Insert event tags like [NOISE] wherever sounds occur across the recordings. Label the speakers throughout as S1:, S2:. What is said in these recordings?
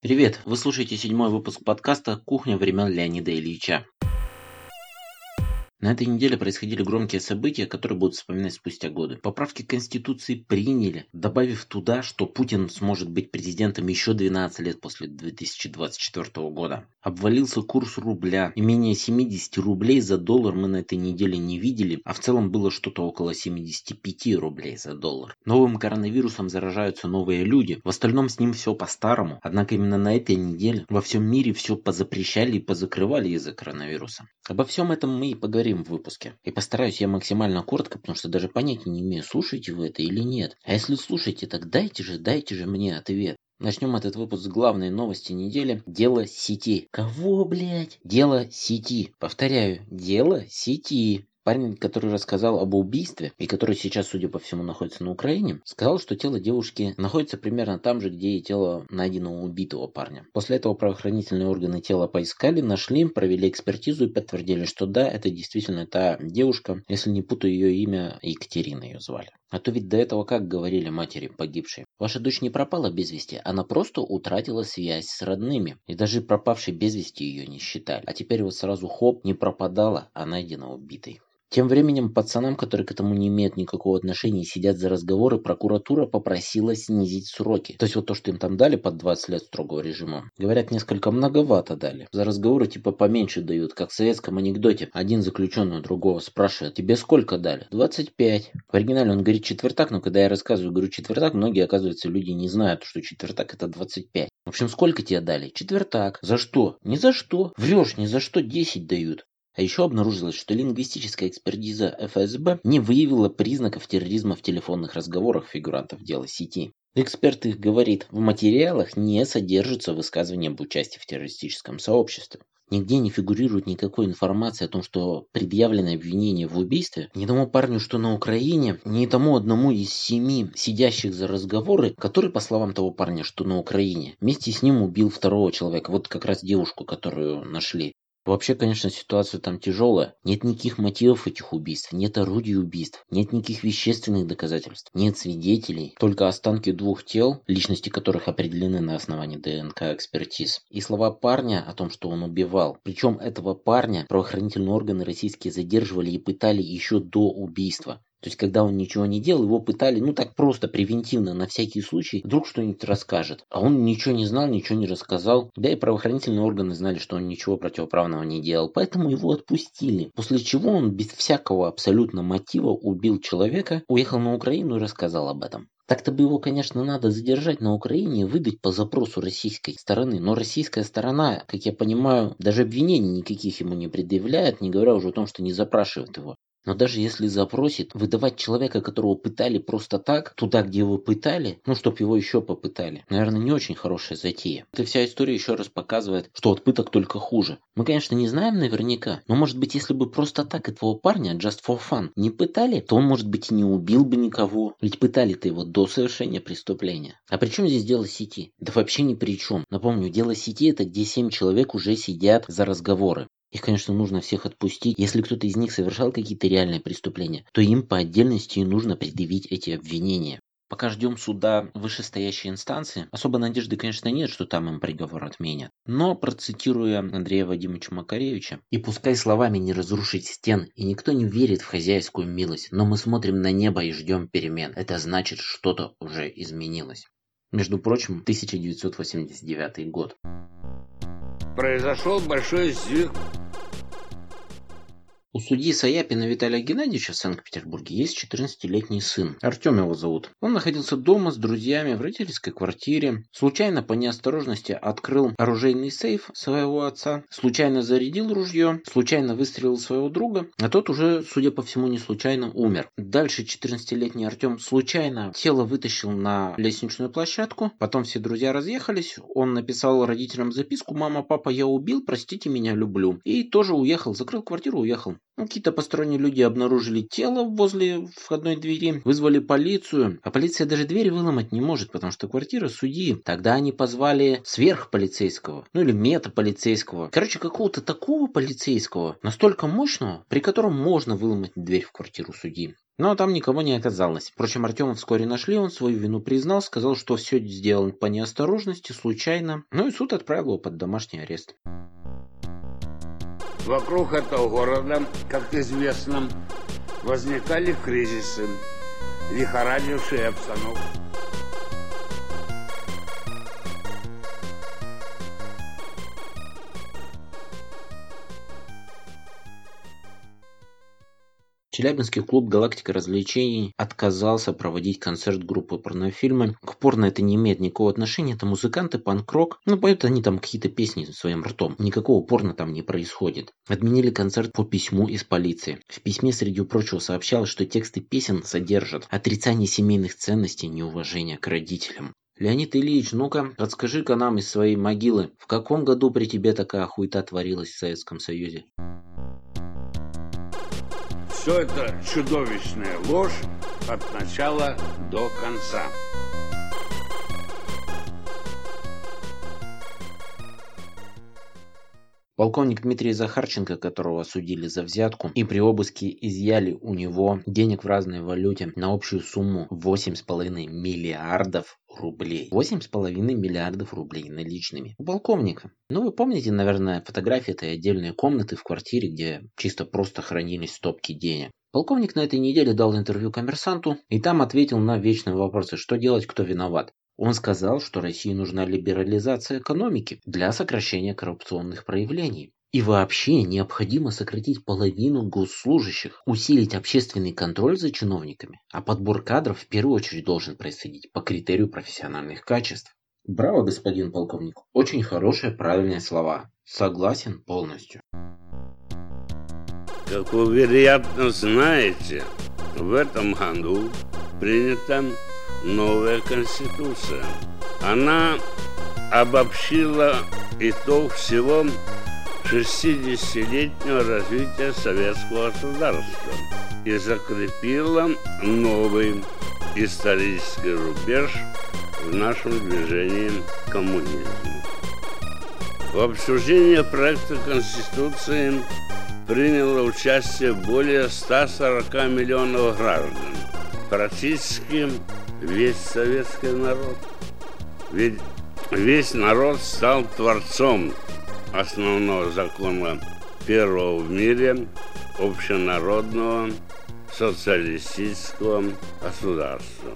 S1: Привет! Вы слушаете седьмой выпуск подкаста «Кухня времен Леонида Ильича». На этой неделе происходили громкие события, которые будут вспоминать спустя годы. Поправки к Конституции приняли, добавив туда, что Путин сможет быть президентом еще 12 лет после 2024 года. Обвалился курс рубля, и менее 70 рублей за доллар мы на этой неделе не видели, а в целом было что-то около 75 рублей за доллар. Новым коронавирусом заражаются новые люди, в остальном с ним все по-старому. Однако именно на этой неделе во всем мире все позапрещали и позакрывали из-за коронавируса. Обо всем этом мы и поговорим поговорим в выпуске. И постараюсь я максимально коротко, потому что даже понятия не имею, слушаете вы это или нет. А если слушаете, так дайте же, дайте же мне ответ. Начнем этот выпуск с главной новости недели. Дело сети. Кого, блядь? Дело сети. Повторяю, дело сети. Парень, который рассказал об убийстве и который сейчас, судя по всему, находится на Украине, сказал, что тело девушки находится примерно там же, где и тело найденного убитого парня. После этого правоохранительные органы тело поискали, нашли, провели экспертизу и подтвердили, что да, это действительно та девушка, если не путаю ее имя, Екатерина ее звали. А то ведь до этого как говорили матери погибшей. Ваша дочь не пропала без вести, она просто утратила связь с родными. И даже пропавшей без вести ее не считали. А теперь вот сразу хоп, не пропадала, а найдена убитой. Тем временем пацанам, которые к этому не имеют никакого отношения и сидят за разговоры, прокуратура попросила снизить сроки. То есть вот то, что им там дали под 20 лет строгого режима, говорят, несколько многовато дали. За разговоры типа поменьше дают, как в советском анекдоте. Один заключенный другого спрашивает, тебе сколько дали? 25. В оригинале он говорит четвертак, но когда я рассказываю, говорю четвертак, многие, оказывается, люди не знают, что четвертак это 25. В общем, сколько тебе дали? Четвертак. За что? Ни за что. Врешь, ни за что 10 дают. А еще обнаружилось, что лингвистическая экспертиза ФСБ не выявила признаков терроризма в телефонных разговорах фигурантов дела сети. Эксперт их говорит, в материалах не содержится высказывание об участии в террористическом сообществе. Нигде не фигурирует никакой информации о том, что предъявлено обвинение в убийстве ни тому парню, что на Украине, ни тому одному из семи сидящих за разговоры, который, по словам того парня, что на Украине, вместе с ним убил второго человека, вот как раз девушку, которую нашли. Вообще, конечно, ситуация там тяжелая. Нет никаких мотивов этих убийств, нет орудий убийств, нет никаких вещественных доказательств, нет свидетелей, только останки двух тел, личности которых определены на основании ДНК-экспертиз. И слова парня о том, что он убивал. Причем этого парня правоохранительные органы российские задерживали и пытали еще до убийства. То есть, когда он ничего не делал, его пытали, ну так просто, превентивно, на всякий случай, вдруг что-нибудь расскажет. А он ничего не знал, ничего не рассказал. Да и правоохранительные органы знали, что он ничего противоправного не делал. Поэтому его отпустили. После чего он без всякого абсолютно мотива убил человека, уехал на Украину и рассказал об этом. Так-то бы его, конечно, надо задержать на Украине выдать по запросу российской стороны. Но российская сторона, как я понимаю, даже обвинений никаких ему не предъявляет, не говоря уже о том, что не запрашивает его. Но даже если запросит, выдавать человека, которого пытали просто так, туда, где его пытали, ну, чтобы его еще попытали, наверное, не очень хорошая затея. Эта вся история еще раз показывает, что от пыток только хуже. Мы, конечно, не знаем наверняка, но, может быть, если бы просто так этого парня, just for fun, не пытали, то он, может быть, и не убил бы никого. Ведь пытали-то его до совершения преступления. А при чем здесь дело сети? Да вообще ни при чем. Напомню, дело сети это где 7 человек уже сидят за разговоры. Их, конечно, нужно всех отпустить. Если кто-то из них совершал какие-то реальные преступления, то им по отдельности и нужно предъявить эти обвинения. Пока ждем суда вышестоящей инстанции, особо надежды, конечно, нет, что там им приговор отменят. Но, процитируя Андрея Вадимовича Макаревича, «И пускай словами не разрушить стен, и никто не верит в хозяйскую милость, но мы смотрим на небо и ждем перемен. Это значит, что-то уже изменилось». Между прочим, 1989 год.
S2: Произошел большой сдвиг
S1: у судьи Саяпина Виталия Геннадьевича в Санкт-Петербурге есть 14-летний сын. Артем его зовут. Он находился дома с друзьями в родительской квартире. Случайно по неосторожности открыл оружейный сейф своего отца. Случайно зарядил ружье. Случайно выстрелил своего друга. А тот уже, судя по всему, не случайно умер. Дальше 14-летний Артем случайно тело вытащил на лестничную площадку. Потом все друзья разъехались. Он написал родителям записку «Мама, папа, я убил, простите меня, люблю». И тоже уехал, закрыл квартиру, уехал. Ну, какие-то посторонние люди обнаружили тело возле входной двери, вызвали полицию, а полиция даже дверь выломать не может, потому что квартира судьи. Тогда они позвали сверхполицейского, ну или метаполицейского. Короче, какого-то такого полицейского, настолько мощного, при котором можно выломать дверь в квартиру судьи. Но там никого не оказалось. Впрочем, Артема вскоре нашли, он свою вину признал, сказал, что все сделано по неосторожности, случайно. Ну и суд отправил его под домашний арест.
S2: Вокруг этого города, как известно, возникали кризисы, лихорадившие обстановку.
S1: Челябинский клуб «Галактика развлечений» отказался проводить концерт группы порнофильмы. К порно это не имеет никакого отношения, это музыканты, панк-рок. Ну, поют они там какие-то песни своим ртом. Никакого порно там не происходит. Отменили концерт по письму из полиции. В письме, среди прочего, сообщалось, что тексты песен содержат отрицание семейных ценностей, неуважение к родителям. Леонид Ильич, ну-ка, подскажи-ка нам из своей могилы, в каком году при тебе такая хуета творилась в Советском Союзе?
S2: Все это чудовищная ложь от начала до конца.
S1: Полковник Дмитрий Захарченко, которого осудили за взятку, и при обыске изъяли у него денег в разной валюте на общую сумму 8,5 миллиардов рублей. 8,5 миллиардов рублей наличными. У полковника. Ну, вы помните, наверное, фотографии этой отдельной комнаты в квартире, где чисто просто хранились стопки денег. Полковник на этой неделе дал интервью коммерсанту и там ответил на вечные вопросы, что делать, кто виноват. Он сказал, что России нужна либерализация экономики для сокращения коррупционных проявлений. И вообще необходимо сократить половину госслужащих, усилить общественный контроль за чиновниками, а подбор кадров в первую очередь должен происходить по критерию профессиональных качеств. Браво, господин полковник. Очень хорошие, правильные слова. Согласен полностью.
S2: Как вы, вероятно, знаете, в этом году принята новая конституция. Она обобщила итог всего 60-летнего развития советского государства и закрепила новый исторический рубеж в нашем движении коммунизма. В обсуждении проекта Конституции приняло участие более 140 миллионов граждан, практически весь советский народ. Ведь весь народ стал творцом основного закона первого в мире общенародного социалистического государства.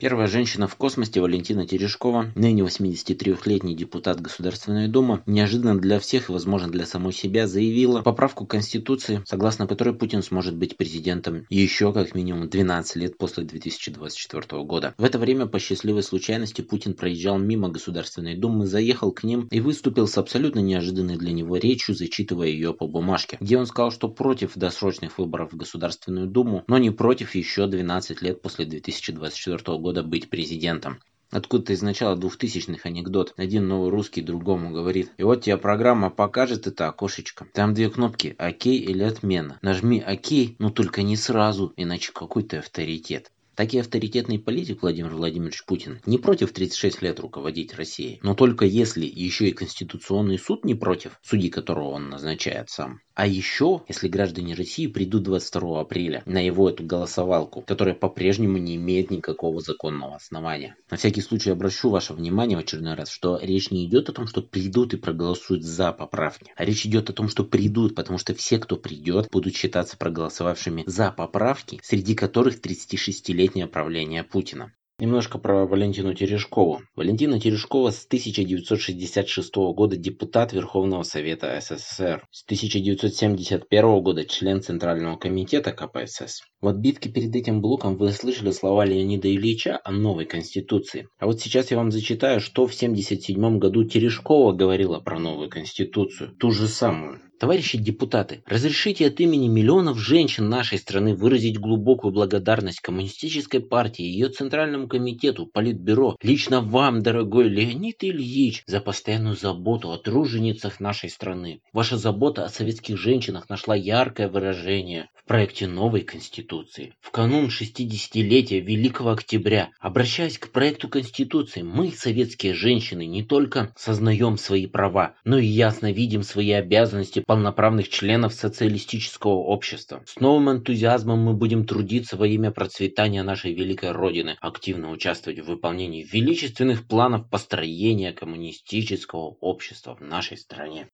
S1: Первая женщина в космосе Валентина Терешкова, ныне 83-летний депутат Государственной Думы, неожиданно для всех и, возможно, для самой себя заявила поправку Конституции, согласно которой Путин сможет быть президентом еще как минимум 12 лет после 2024 года. В это время по счастливой случайности Путин проезжал мимо Государственной Думы, заехал к ним и выступил с абсолютно неожиданной для него речью, зачитывая ее по бумажке, где он сказал, что против досрочных выборов в Государственную Думу, но не против еще 12 лет после 2024 года года быть президентом. Откуда-то из начала двухтысячных анекдот. Один новый русский другому говорит. И вот тебе программа покажет это окошечко. Там две кнопки. Окей или отмена. Нажми окей, но только не сразу, иначе какой ты авторитет. Так и авторитетный политик Владимир Владимирович Путин не против 36 лет руководить Россией. Но только если еще и Конституционный суд не против, судьи которого он назначает сам. А еще, если граждане России придут 22 апреля на его эту голосовалку, которая по-прежнему не имеет никакого законного основания. На всякий случай обращу ваше внимание в очередной раз, что речь не идет о том, что придут и проголосуют за поправки, а речь идет о том, что придут, потому что все, кто придет, будут считаться проголосовавшими за поправки, среди которых 36-летнее правление Путина. Немножко про Валентину Терешкову. Валентина Терешкова с 1966 года депутат Верховного Совета СССР. С 1971 года член Центрального комитета КПСС. В отбивке перед этим блоком вы слышали слова Леонида Ильича о новой конституции. А вот сейчас я вам зачитаю, что в 1977 году Терешкова говорила про новую конституцию. Ту же самую. Товарищи депутаты, разрешите от имени миллионов женщин нашей страны выразить глубокую благодарность Коммунистической партии, ее Центральному комитету, Политбюро, лично вам, дорогой Леонид Ильич, за постоянную заботу о труженицах нашей страны. Ваша забота о советских женщинах нашла яркое выражение проекте новой Конституции. В канун 60-летия Великого Октября, обращаясь к проекту Конституции, мы, советские женщины, не только сознаем свои права, но и ясно видим свои обязанности полноправных членов социалистического общества. С новым энтузиазмом мы будем трудиться во имя процветания нашей великой Родины, активно участвовать в выполнении величественных планов построения коммунистического общества в нашей стране.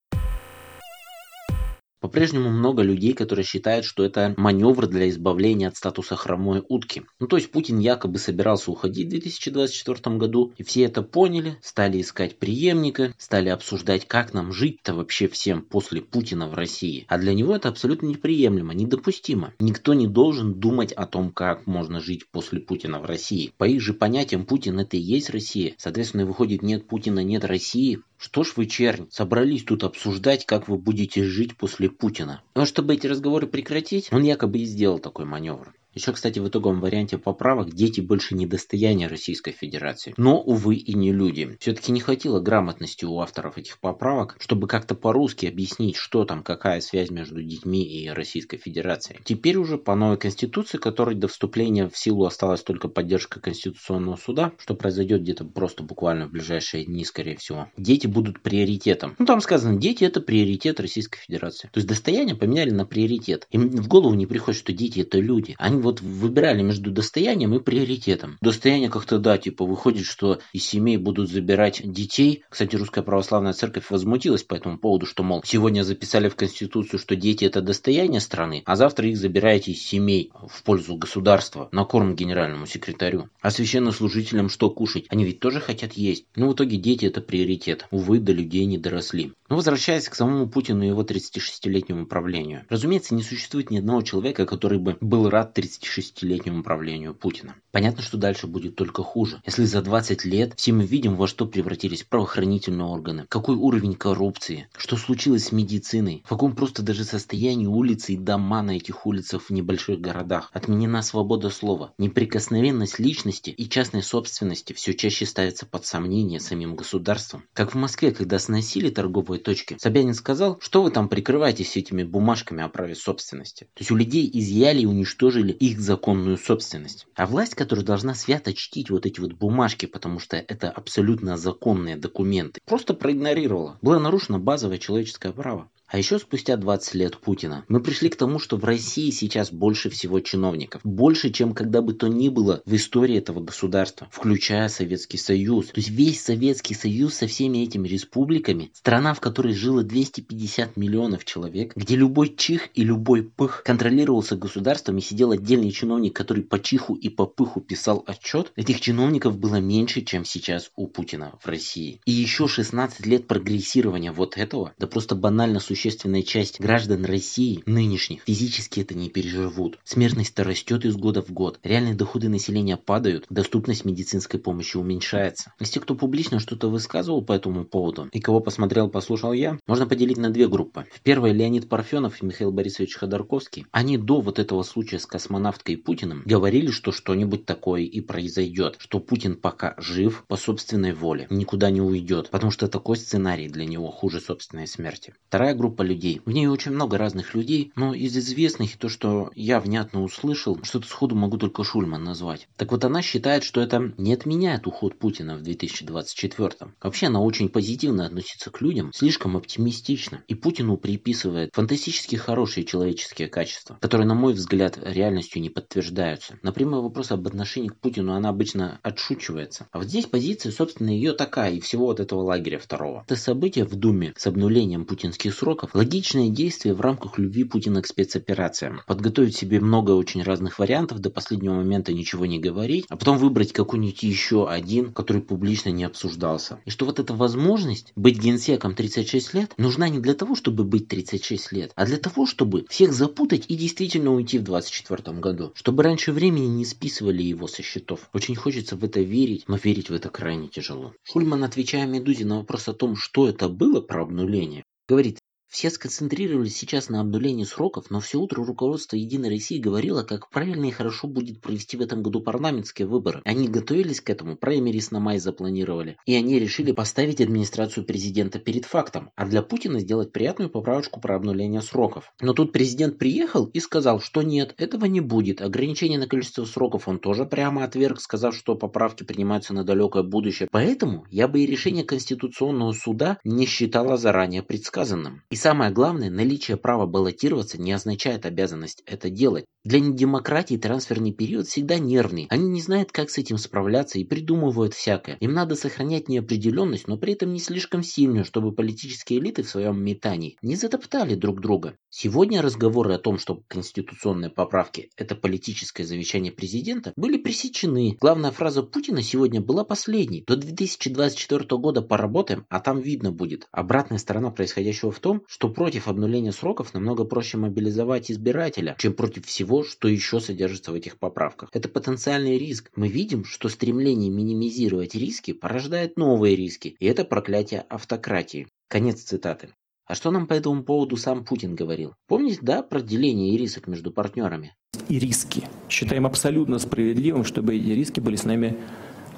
S1: По-прежнему много людей, которые считают, что это маневр для избавления от статуса хромой утки. Ну то есть Путин якобы собирался уходить в 2024 году, и все это поняли, стали искать преемника, стали обсуждать, как нам жить-то вообще всем после Путина в России. А для него это абсолютно неприемлемо, недопустимо. Никто не должен думать о том, как можно жить после Путина в России. По их же понятиям Путин это и есть Россия. Соответственно, выходит нет Путина, нет России. Что ж вы, чернь, собрались тут обсуждать, как вы будете жить после Путина? Но чтобы эти разговоры прекратить, он якобы и сделал такой маневр. Еще, кстати, в итоговом варианте поправок дети больше не достояние Российской Федерации. Но, увы, и не люди. Все-таки не хватило грамотности у авторов этих поправок, чтобы как-то по-русски объяснить, что там, какая связь между детьми и Российской Федерацией. Теперь уже по новой Конституции, которой до вступления в силу осталась только поддержка Конституционного суда, что произойдет где-то просто буквально в ближайшие дни, скорее всего, дети будут приоритетом. Ну, там сказано, дети это приоритет Российской Федерации. То есть достояние поменяли на приоритет. Им в голову не приходит, что дети это люди. Они вот выбирали между достоянием и приоритетом. Достояние как-то, да, типа выходит, что из семей будут забирать детей. Кстати, Русская Православная Церковь возмутилась по этому поводу, что, мол, сегодня записали в Конституцию, что дети это достояние страны, а завтра их забираете из семей в пользу государства на корм генеральному секретарю. А священнослужителям что кушать? Они ведь тоже хотят есть. Но ну, в итоге дети это приоритет. Увы, до людей не доросли. Но возвращаясь к самому Путину и его 36-летнему правлению. Разумеется, не существует ни одного человека, который бы был рад 36-летнему правлению Путина. Понятно, что дальше будет только хуже. Если за 20 лет все мы видим, во что превратились правоохранительные органы, какой уровень коррупции, что случилось с медициной, в каком просто даже состоянии улицы и дома на этих улицах в небольших городах. Отменена свобода слова, неприкосновенность личности и частной собственности все чаще ставится под сомнение самим государством. Как в Москве, когда сносили торговые торговой точке. Собянин сказал, что вы там прикрываетесь этими бумажками о праве собственности. То есть у людей изъяли и уничтожили их законную собственность. А власть, которая должна свято чтить вот эти вот бумажки, потому что это абсолютно законные документы, просто проигнорировала. Было нарушено базовое человеческое право. А еще спустя 20 лет Путина мы пришли к тому, что в России сейчас больше всего чиновников. Больше, чем когда бы то ни было в истории этого государства, включая Советский Союз. То есть весь Советский Союз со всеми этими республиками, страна, в которой жило 250 миллионов человек, где любой чих и любой пых контролировался государством и сидел отдельный чиновник, который по чиху и по пыху писал отчет, этих чиновников было меньше, чем сейчас у Путина в России. И еще 16 лет прогрессирования вот этого, да просто банально существует существенная часть граждан России нынешних физически это не переживут. Смертность-то растет из года в год. Реальные доходы населения падают, доступность медицинской помощи уменьшается. Из кто публично что-то высказывал по этому поводу, и кого посмотрел, послушал я, можно поделить на две группы. В первой Леонид Парфенов и Михаил Борисович Ходорковский. Они до вот этого случая с космонавткой Путиным говорили, что что-нибудь такое и произойдет, что Путин пока жив по собственной воле, никуда не уйдет, потому что такой сценарий для него хуже собственной смерти. Вторая группа группа людей. В ней очень много разных людей, но из известных, то, что я внятно услышал, что-то сходу могу только Шульман назвать. Так вот, она считает, что это не отменяет уход Путина в 2024. Вообще, она очень позитивно относится к людям, слишком оптимистично. И Путину приписывает фантастически хорошие человеческие качества, которые, на мой взгляд, реальностью не подтверждаются. На прямой вопрос об отношении к Путину она обычно отшучивается. А вот здесь позиция, собственно, ее такая и всего вот этого лагеря второго. Это событие в Думе с обнулением путинских сроков сроков логичное действие в рамках любви Путина к спецоперациям. Подготовить себе много очень разных вариантов, до последнего момента ничего не говорить, а потом выбрать какой-нибудь еще один, который публично не обсуждался. И что вот эта возможность быть генсеком 36 лет нужна не для того, чтобы быть 36 лет, а для того, чтобы всех запутать и действительно уйти в 24 году. Чтобы раньше времени не списывали его со счетов. Очень хочется в это верить, но верить в это крайне тяжело. Шульман, отвечая Медузе на вопрос о том, что это было про обнуление, говорит, Все сконцентрировались сейчас на обнулении сроков, но все утро руководство Единой России говорило, как правильно и хорошо будет провести в этом году парламентские выборы. Они готовились к этому, праймерис на май запланировали. И они решили поставить администрацию президента перед фактом, а для Путина сделать приятную поправочку про обнуление сроков. Но тут президент приехал и сказал, что нет, этого не будет. Ограничение на количество сроков он тоже прямо отверг, сказав, что поправки принимаются на далекое будущее. Поэтому я бы и решение Конституционного суда не считала заранее предсказанным. И самое главное, наличие права баллотироваться не означает обязанность это делать. Для недемократии трансферный период всегда нервный. Они не знают, как с этим справляться и придумывают всякое. Им надо сохранять неопределенность, но при этом не слишком сильную, чтобы политические элиты в своем метании не затоптали друг друга. Сегодня разговоры о том, что конституционные поправки – это политическое завещание президента, были пресечены. Главная фраза Путина сегодня была последней. До 2024 года поработаем, а там видно будет. Обратная сторона происходящего в том, что против обнуления сроков намного проще мобилизовать избирателя, чем против всего, что еще содержится в этих поправках. Это потенциальный риск. Мы видим, что стремление минимизировать риски порождает новые риски, и это проклятие автократии. Конец цитаты. А что нам по этому поводу сам Путин говорил? Помните, да, про деление рисок между партнерами?
S3: И риски. Считаем абсолютно справедливым, чтобы эти риски были с нами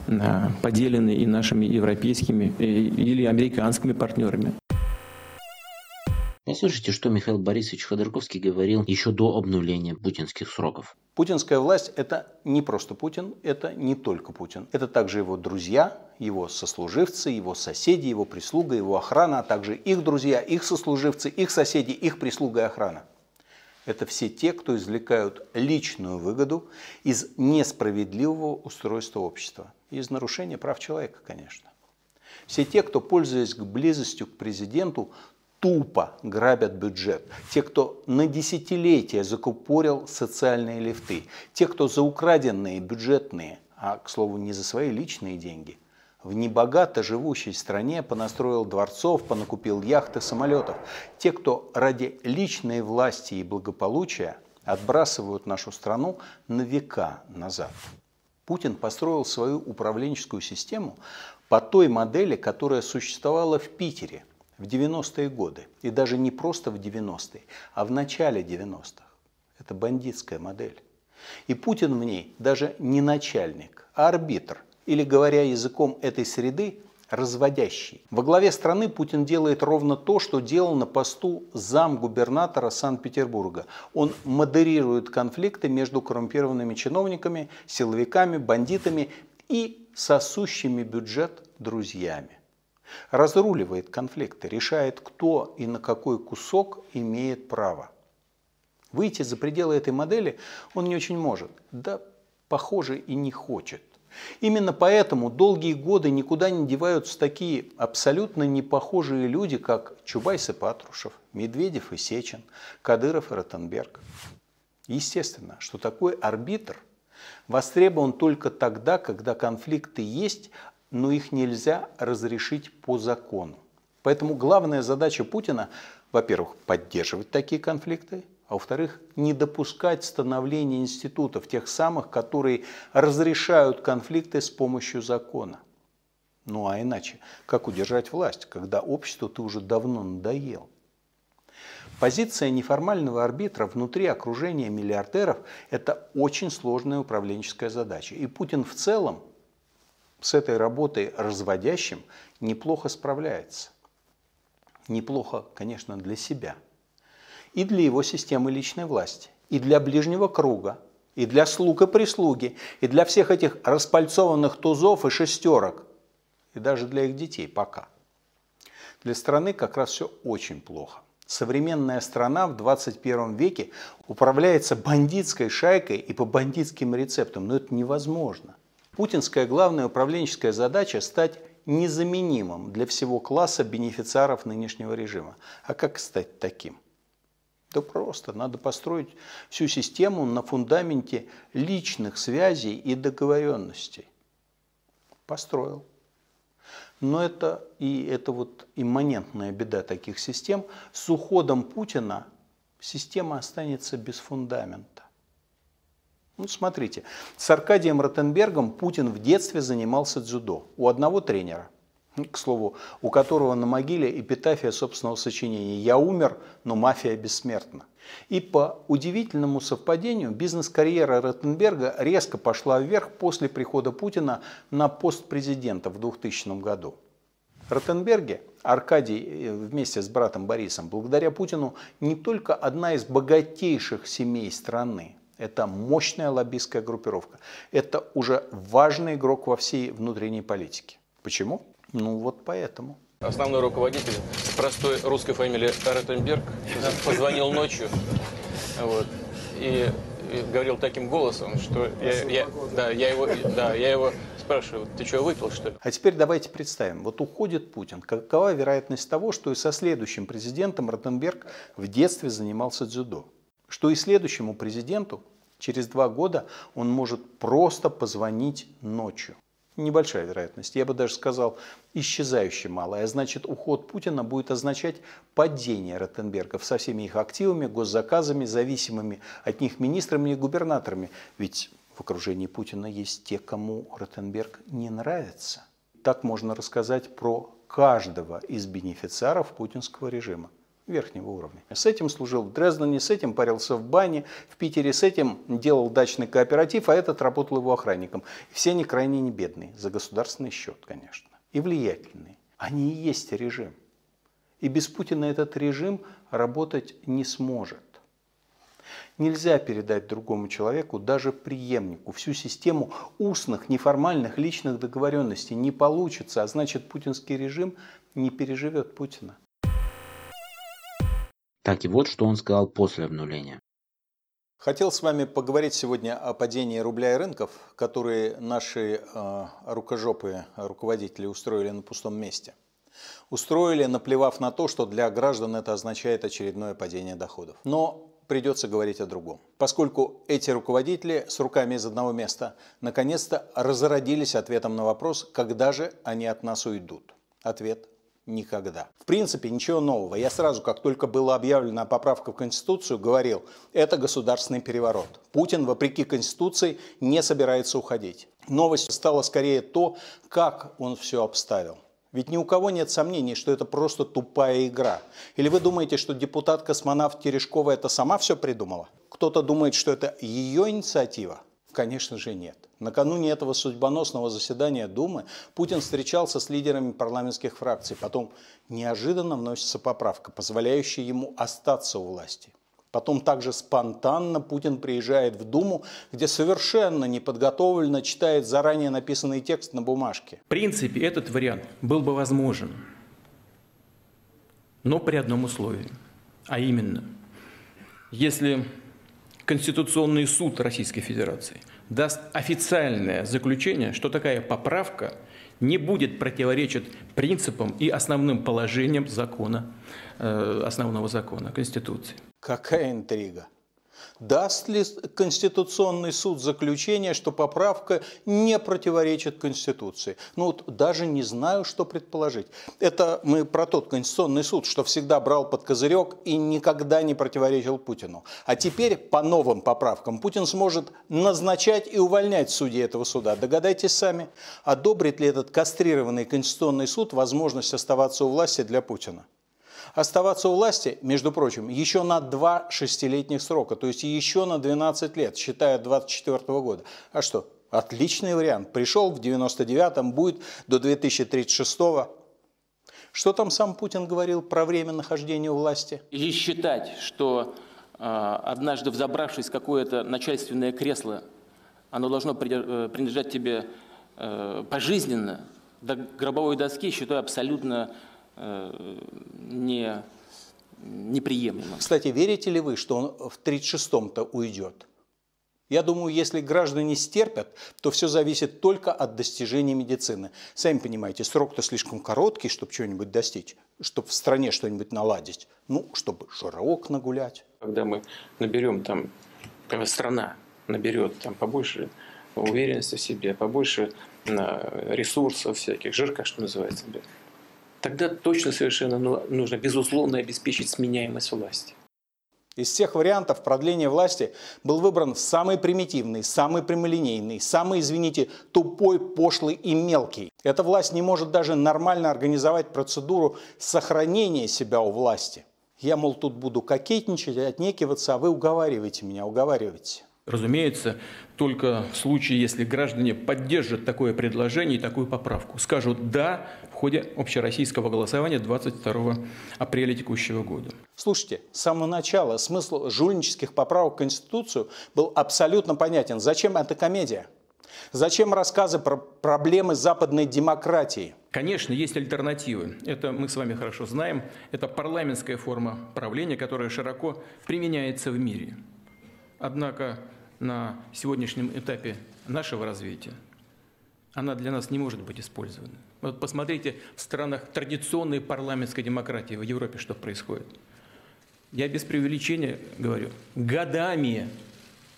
S3: а, поделены и нашими европейскими или американскими партнерами.
S1: Послушайте, что Михаил Борисович Ходорковский говорил еще до обнуления путинских сроков.
S4: Путинская власть – это не просто Путин, это не только Путин. Это также его друзья, его сослуживцы, его соседи, его прислуга, его охрана, а также их друзья, их сослуживцы, их соседи, их прислуга и охрана. Это все те, кто извлекают личную выгоду из несправедливого устройства общества, из нарушения прав человека, конечно. Все те, кто, пользуясь близостью к президенту, тупо грабят бюджет. Те, кто на десятилетия закупорил социальные лифты. Те, кто за украденные бюджетные, а, к слову, не за свои личные деньги, в небогато живущей стране понастроил дворцов, понакупил яхт и самолетов. Те, кто ради личной власти и благополучия отбрасывают нашу страну на века назад. Путин построил свою управленческую систему по той модели, которая существовала в Питере – в 90-е годы. И даже не просто в 90-е, а в начале 90-х. Это бандитская модель. И Путин в ней даже не начальник, а арбитр. Или, говоря языком этой среды, разводящий. Во главе страны Путин делает ровно то, что делал на посту замгубернатора Санкт-Петербурга. Он модерирует конфликты между коррумпированными чиновниками, силовиками, бандитами и сосущими бюджет друзьями разруливает конфликты, решает, кто и на какой кусок имеет право. Выйти за пределы этой модели он не очень может, да, похоже, и не хочет. Именно поэтому долгие годы никуда не деваются такие абсолютно непохожие люди, как Чубайс и Патрушев, Медведев и Сечин, Кадыров и Ротенберг. Естественно, что такой арбитр востребован только тогда, когда конфликты есть, но их нельзя разрешить по закону. Поэтому главная задача Путина, во-первых, поддерживать такие конфликты, а во-вторых, не допускать становления институтов, тех самых, которые разрешают конфликты с помощью закона. Ну а иначе, как удержать власть, когда обществу ты уже давно надоел? Позиция неформального арбитра внутри окружения миллиардеров – это очень сложная управленческая задача. И Путин в целом с этой работой разводящим неплохо справляется. Неплохо, конечно, для себя. И для его системы личной власти, и для ближнего круга, и для слуг и прислуги, и для всех этих распальцованных тузов и шестерок, и даже для их детей пока. Для страны как раз все очень плохо. Современная страна в 21 веке управляется бандитской шайкой и по бандитским рецептам, но это невозможно. Путинская главная управленческая задача – стать незаменимым для всего класса бенефициаров нынешнего режима. А как стать таким? Да просто, надо построить всю систему на фундаменте личных связей и договоренностей. Построил. Но это и это вот имманентная беда таких систем. С уходом Путина система останется без фундамента. Ну, смотрите, с Аркадием Ротенбергом Путин в детстве занимался дзюдо у одного тренера. к слову, у которого на могиле эпитафия собственного сочинения «Я умер, но мафия бессмертна». И по удивительному совпадению бизнес-карьера Ротенберга резко пошла вверх после прихода Путина на пост президента в 2000 году. Ротенберге Аркадий э, вместе с братом Борисом, благодаря Путину, не только одна из богатейших семей страны, это мощная лоббистская группировка. Это уже важный игрок во всей внутренней политике. Почему? Ну вот поэтому.
S5: Основной руководитель простой русской фамилии Ротенберг позвонил ночью вот, и, и говорил таким голосом, что я, я, да, я, его, да, я его спрашиваю, ты что, выпил, что ли?
S4: А теперь давайте представим, вот уходит Путин. Какова вероятность того, что и со следующим президентом Ротенберг в детстве занимался дзюдо? Что и следующему президенту через два года он может просто позвонить ночью небольшая вероятность, я бы даже сказал, исчезающе малая. Значит, уход Путина будет означать падение Ротенбергов со всеми их активами, госзаказами, зависимыми от них министрами и губернаторами. Ведь в окружении Путина есть те, кому Ротенберг не нравится. Так можно рассказать про каждого из бенефициаров путинского режима верхнего уровня. С этим служил в Дрездене, с этим парился в бане, в Питере с этим делал дачный кооператив, а этот работал его охранником. все они крайне не бедные, за государственный счет, конечно, и влиятельные. Они и есть режим. И без Путина этот режим работать не сможет. Нельзя передать другому человеку, даже преемнику, всю систему устных, неформальных личных договоренностей. Не получится, а значит путинский режим не переживет Путина.
S1: Так и вот, что он сказал после обнуления.
S4: Хотел с вами поговорить сегодня о падении рубля и рынков, которые наши э, рукожопые руководители устроили на пустом месте. Устроили, наплевав на то, что для граждан это означает очередное падение доходов. Но придется говорить о другом. Поскольку эти руководители с руками из одного места наконец-то разородились ответом на вопрос, когда же они от нас уйдут. Ответ никогда. В принципе, ничего нового. Я сразу, как только была объявлена поправка в Конституцию, говорил, это государственный переворот. Путин, вопреки Конституции, не собирается уходить. Новость стала скорее то, как он все обставил. Ведь ни у кого нет сомнений, что это просто тупая игра. Или вы думаете, что депутат-космонавт Терешкова это сама все придумала? Кто-то думает, что это ее инициатива? Конечно же нет. Накануне этого судьбоносного заседания Думы Путин встречался с лидерами парламентских фракций. Потом неожиданно вносится поправка, позволяющая ему остаться у власти. Потом также спонтанно Путин приезжает в Думу, где совершенно неподготовленно читает заранее написанный текст на бумажке.
S3: В принципе, этот вариант был бы возможен, но при одном условии. А именно, если Конституционный суд Российской Федерации даст официальное заключение, что такая поправка не будет противоречить принципам и основным положениям закона, э, основного закона, Конституции.
S4: Какая интрига? Даст ли Конституционный суд заключение, что поправка не противоречит Конституции? Ну вот даже не знаю, что предположить. Это мы про тот Конституционный суд, что всегда брал под козырек и никогда не противоречил Путину. А теперь по новым поправкам Путин сможет назначать и увольнять судей этого суда. Догадайтесь сами, одобрит ли этот кастрированный Конституционный суд возможность оставаться у власти для Путина оставаться у власти, между прочим, еще на два шестилетних срока, то есть еще на 12 лет, считая 24 года. А что? Отличный вариант. Пришел в 99-м, будет до 2036-го. Что там сам Путин говорил про время нахождения у власти?
S3: И считать, что э, однажды взобравшись в какое-то начальственное кресло, оно должно э, принадлежать тебе э, пожизненно, до гробовой доски, считаю абсолютно не, неприемлемо.
S4: Кстати, верите ли вы, что он в 36-м-то уйдет? Я думаю, если граждане стерпят, то все зависит только от достижения медицины. Сами понимаете, срок-то слишком короткий, чтобы что-нибудь достичь, чтобы в стране что-нибудь наладить. Ну, чтобы широк нагулять.
S5: Когда мы наберем там, когда страна наберет там побольше уверенности в себе, побольше ресурсов всяких, жирка, что называется, тогда точно совершенно нужно, безусловно, обеспечить сменяемость власти.
S4: Из всех вариантов продления власти был выбран самый примитивный, самый прямолинейный, самый, извините, тупой, пошлый и мелкий. Эта власть не может даже нормально организовать процедуру сохранения себя у власти. Я, мол, тут буду кокетничать, отнекиваться, а вы уговариваете меня, уговариваете.
S3: Разумеется, только в случае, если граждане поддержат такое предложение и такую поправку, скажут «да» в ходе общероссийского голосования 22 апреля текущего года.
S4: Слушайте, с самого начала смысл жульнических поправок в Конституцию был абсолютно понятен. Зачем эта комедия? Зачем рассказы про проблемы западной демократии?
S3: Конечно, есть альтернативы. Это мы с вами хорошо знаем. Это парламентская форма правления, которая широко применяется в мире. Однако на сегодняшнем этапе нашего развития, она для нас не может быть использована. Вот посмотрите в странах традиционной парламентской демократии в Европе, что происходит. Я без преувеличения говорю, годами,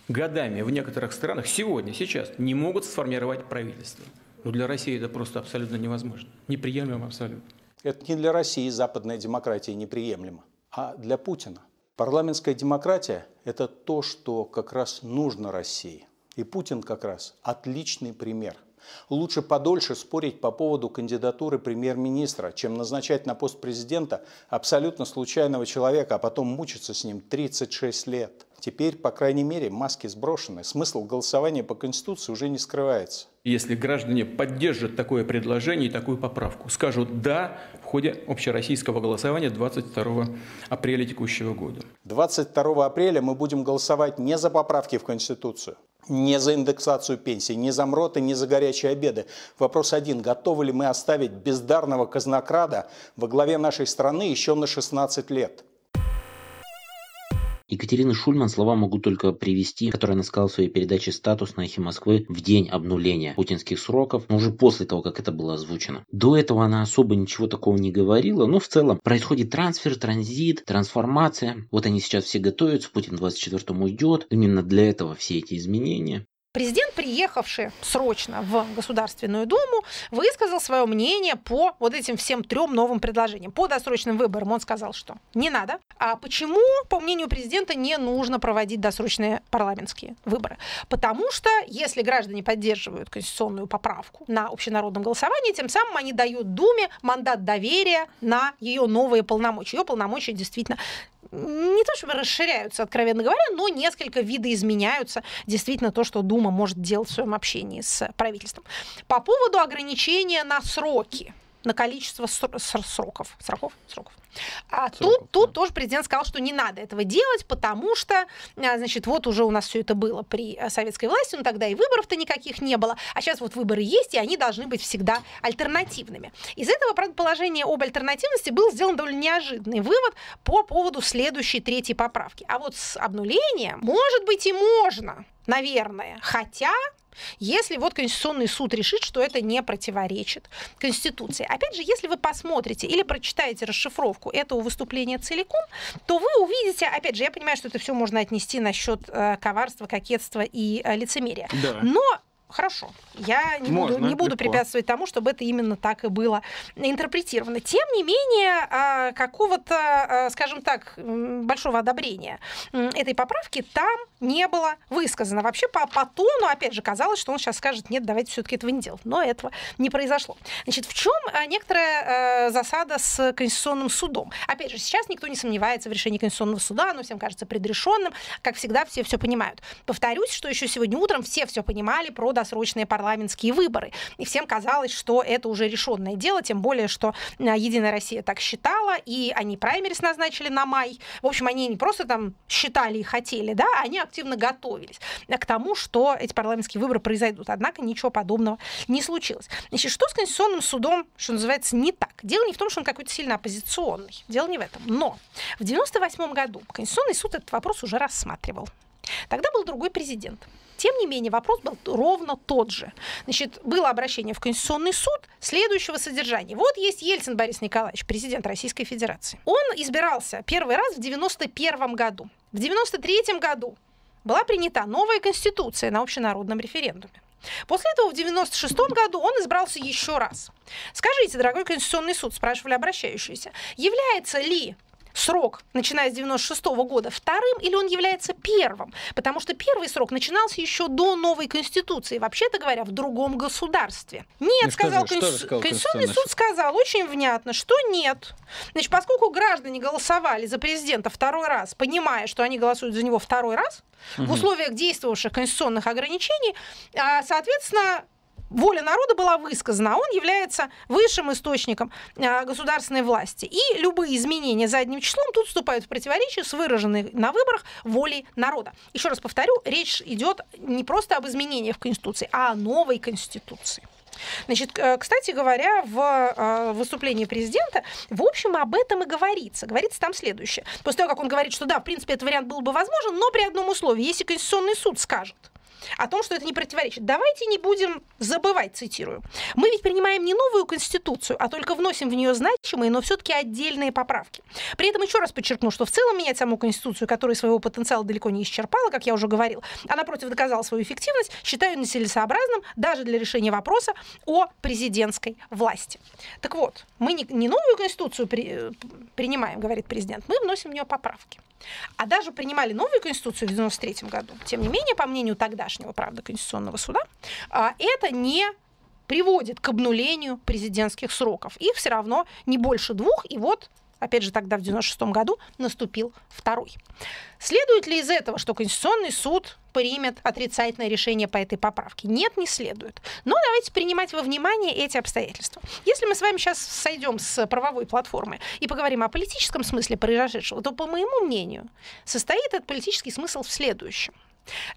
S3: годами в некоторых странах сегодня, сейчас не могут сформировать правительство. Но для России это просто абсолютно невозможно. Неприемлемо абсолютно.
S4: Это не для России западная демократия неприемлема, а для Путина. Парламентская демократия – это то, что как раз нужно России. И Путин как раз отличный пример. Лучше подольше спорить по поводу кандидатуры премьер-министра, чем назначать на пост президента абсолютно случайного человека, а потом мучиться с ним 36 лет. Теперь, по крайней мере, маски сброшены. Смысл голосования по Конституции уже не скрывается.
S3: Если граждане поддержат такое предложение и такую поправку, скажут «да» в ходе общероссийского голосования 22 апреля текущего года.
S4: 22 апреля мы будем голосовать не за поправки в Конституцию, не за индексацию пенсий, не за МРОТы, не за горячие обеды. Вопрос один. Готовы ли мы оставить бездарного казнокрада во главе нашей страны еще на 16 лет?
S1: Екатерина Шульман слова могу только привести, которые она сказала в своей передаче «Статус» на эхе Москвы в день обнуления путинских сроков, но уже после того, как это было озвучено. До этого она особо ничего такого не говорила, но в целом происходит трансфер, транзит, трансформация. Вот они сейчас все готовятся, Путин 24-му уйдет. Именно для этого все эти изменения.
S6: Президент, приехавший срочно в Государственную Думу, высказал свое мнение по вот этим всем трем новым предложениям. По досрочным выборам он сказал, что не надо. А почему, по мнению президента, не нужно проводить досрочные парламентские выборы? Потому что если граждане поддерживают конституционную поправку на общенародном голосовании, тем самым они дают Думе мандат доверия на ее новые полномочия. Ее полномочия действительно не то чтобы расширяются, откровенно говоря, но несколько видоизменяются действительно то, что Дума может делать в своем общении с правительством. По поводу ограничения на сроки на количество сроков. Сроков? Сроков. А Сроков, тут, тут тоже президент сказал, что не надо этого делать, потому что, а, значит, вот уже у нас все это было при э, советской власти, но тогда и выборов-то никаких не было, а сейчас вот выборы есть, и они должны быть всегда альтернативными. Из этого предположения об альтернативности был сделан довольно неожиданный вывод по поводу следующей третьей поправки. А вот с обнулением, может быть, и можно, наверное, хотя если вот Конституционный суд решит, что это не противоречит Конституции. Опять же, если вы посмотрите или прочитаете расшифровку этого выступления целиком, то вы увидите, опять же, я понимаю, что это все можно отнести насчет э, коварства, кокетства и э, лицемерия. Да. Но Хорошо, я не, Можно, буду, не буду препятствовать тому, чтобы это именно так и было интерпретировано. Тем не менее, а, какого-то, а, скажем так, большого одобрения этой поправки там не было высказано. Вообще по, по тону, опять же, казалось, что он сейчас скажет, нет, давайте все-таки этого не делать. Но этого не произошло. Значит, в чем а, некоторая засада с Конституционным судом? Опять же, сейчас никто не сомневается в решении Конституционного суда, оно всем кажется предрешенным. Как всегда, все все понимают. Повторюсь, что еще сегодня утром все все понимали про досрочные парламентские выборы. И всем казалось, что это уже решенное дело, тем более, что а, Единая Россия так считала, и они праймерис назначили на май. В общем, они не просто там считали и хотели, да, они активно готовились к тому, что эти парламентские выборы произойдут. Однако ничего подобного не случилось. Значит, что с Конституционным судом, что называется, не так? Дело не в том, что он какой-то сильно оппозиционный. Дело не в этом. Но в 98 году Конституционный суд этот вопрос уже рассматривал. Тогда был другой президент. Тем не менее, вопрос был ровно тот же. Значит, было обращение в Конституционный суд следующего содержания. Вот есть Ельцин Борис Николаевич, президент Российской Федерации. Он избирался первый раз в 91 году. В 93 году была принята новая конституция на общенародном референдуме. После этого в 96 году он избрался еще раз. Скажите, дорогой Конституционный суд, спрашивали обращающиеся, является ли срок, начиная с 96 года, вторым или он является первым? Потому что первый срок начинался еще до новой Конституции, вообще-то говоря, в другом государстве. Нет,
S7: Ну,
S6: сказал, Конститу-
S7: сказал
S6: Конституционный суд сказал очень внятно, что нет. Значит, поскольку граждане голосовали за президента второй раз, понимая, что они голосуют за него второй раз, в условиях действовавших конституционных ограничений, а, соответственно, воля народа была высказана, а он является высшим источником а, государственной власти. И любые изменения задним числом тут вступают в противоречие с выраженной на выборах волей народа. Еще раз повторю, речь идет не просто об изменениях в Конституции, а о новой Конституции. Значит, кстати говоря, в э, выступлении президента, в общем, об этом и говорится. Говорится там следующее. После того, как он говорит, что да, в принципе, этот вариант был бы возможен, но при одном условии, если Конституционный суд скажет, о том, что это не противоречит. Давайте не будем забывать, цитирую. Мы ведь принимаем не новую конституцию, а только вносим в нее значимые, но все-таки отдельные поправки. При этом еще раз подчеркну, что в целом менять саму конституцию, которая своего потенциала далеко не исчерпала, как я уже говорил, а напротив доказала свою эффективность, считаю нецелесообразным даже для решения вопроса о президентской власти. Так вот, мы не, не новую конституцию при- принимаем, говорит президент, мы вносим в нее поправки. А даже принимали новую конституцию в 93 году. Тем не менее, по мнению тогдашнего, правда, Конституционного суда, а, это не приводит к обнулению президентских сроков. Их все равно не больше двух, и вот опять же, тогда в 96 году наступил второй. Следует ли из этого, что Конституционный суд примет отрицательное решение по этой поправке? Нет, не следует. Но давайте принимать во внимание эти обстоятельства. Если мы с вами сейчас сойдем с правовой платформы и поговорим о политическом смысле произошедшего, то, по моему мнению, состоит этот политический смысл в следующем.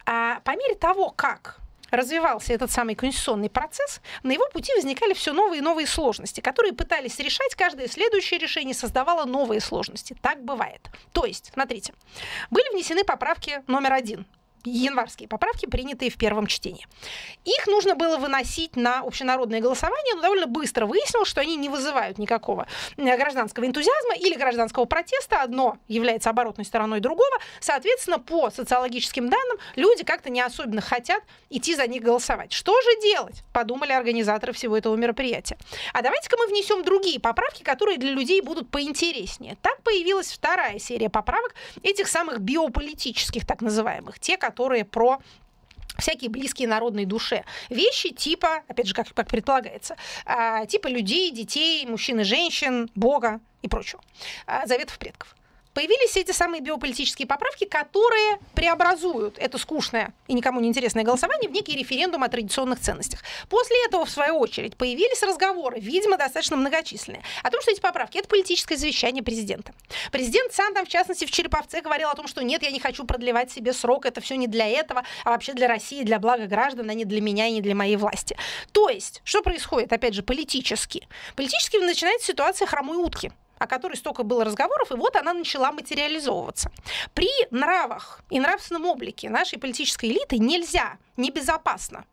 S6: А по мере того, как развивался этот самый конституционный процесс, на его пути возникали все новые и новые сложности, которые пытались решать, каждое следующее решение создавало новые сложности. Так бывает. То есть, смотрите, были внесены поправки номер один январские поправки, принятые в первом чтении. Их нужно было выносить на общенародное голосование, но довольно быстро выяснилось, что они не вызывают никакого э, гражданского энтузиазма или гражданского протеста. Одно является оборотной стороной другого. Соответственно, по социологическим данным, люди как-то не особенно хотят идти за них голосовать. Что же делать? Подумали организаторы всего этого мероприятия. А давайте-ка мы внесем другие поправки, которые для людей будут поинтереснее. Так появилась вторая серия поправок этих самых биополитических, так называемых, те, которые про всякие близкие народной душе. Вещи типа, опять же, как, как предполагается, а, типа людей, детей, мужчин и женщин, Бога и прочего. А, заветов предков. Появились эти самые биополитические поправки, которые преобразуют это скучное и никому не интересное голосование в некий референдум о традиционных ценностях. После этого, в свою очередь, появились разговоры, видимо, достаточно многочисленные, о том, что эти поправки – это политическое завещание президента. Президент сам там, в частности, в Череповце говорил о том, что нет, я не хочу продлевать себе срок, это все не для этого, а вообще для России, для блага граждан, а не для меня и не для моей власти. То есть, что происходит, опять же, политически? Политически начинается ситуация хромой утки о которой столько было разговоров, и вот она начала материализовываться. При нравах и нравственном облике нашей политической элиты нельзя, небезопасно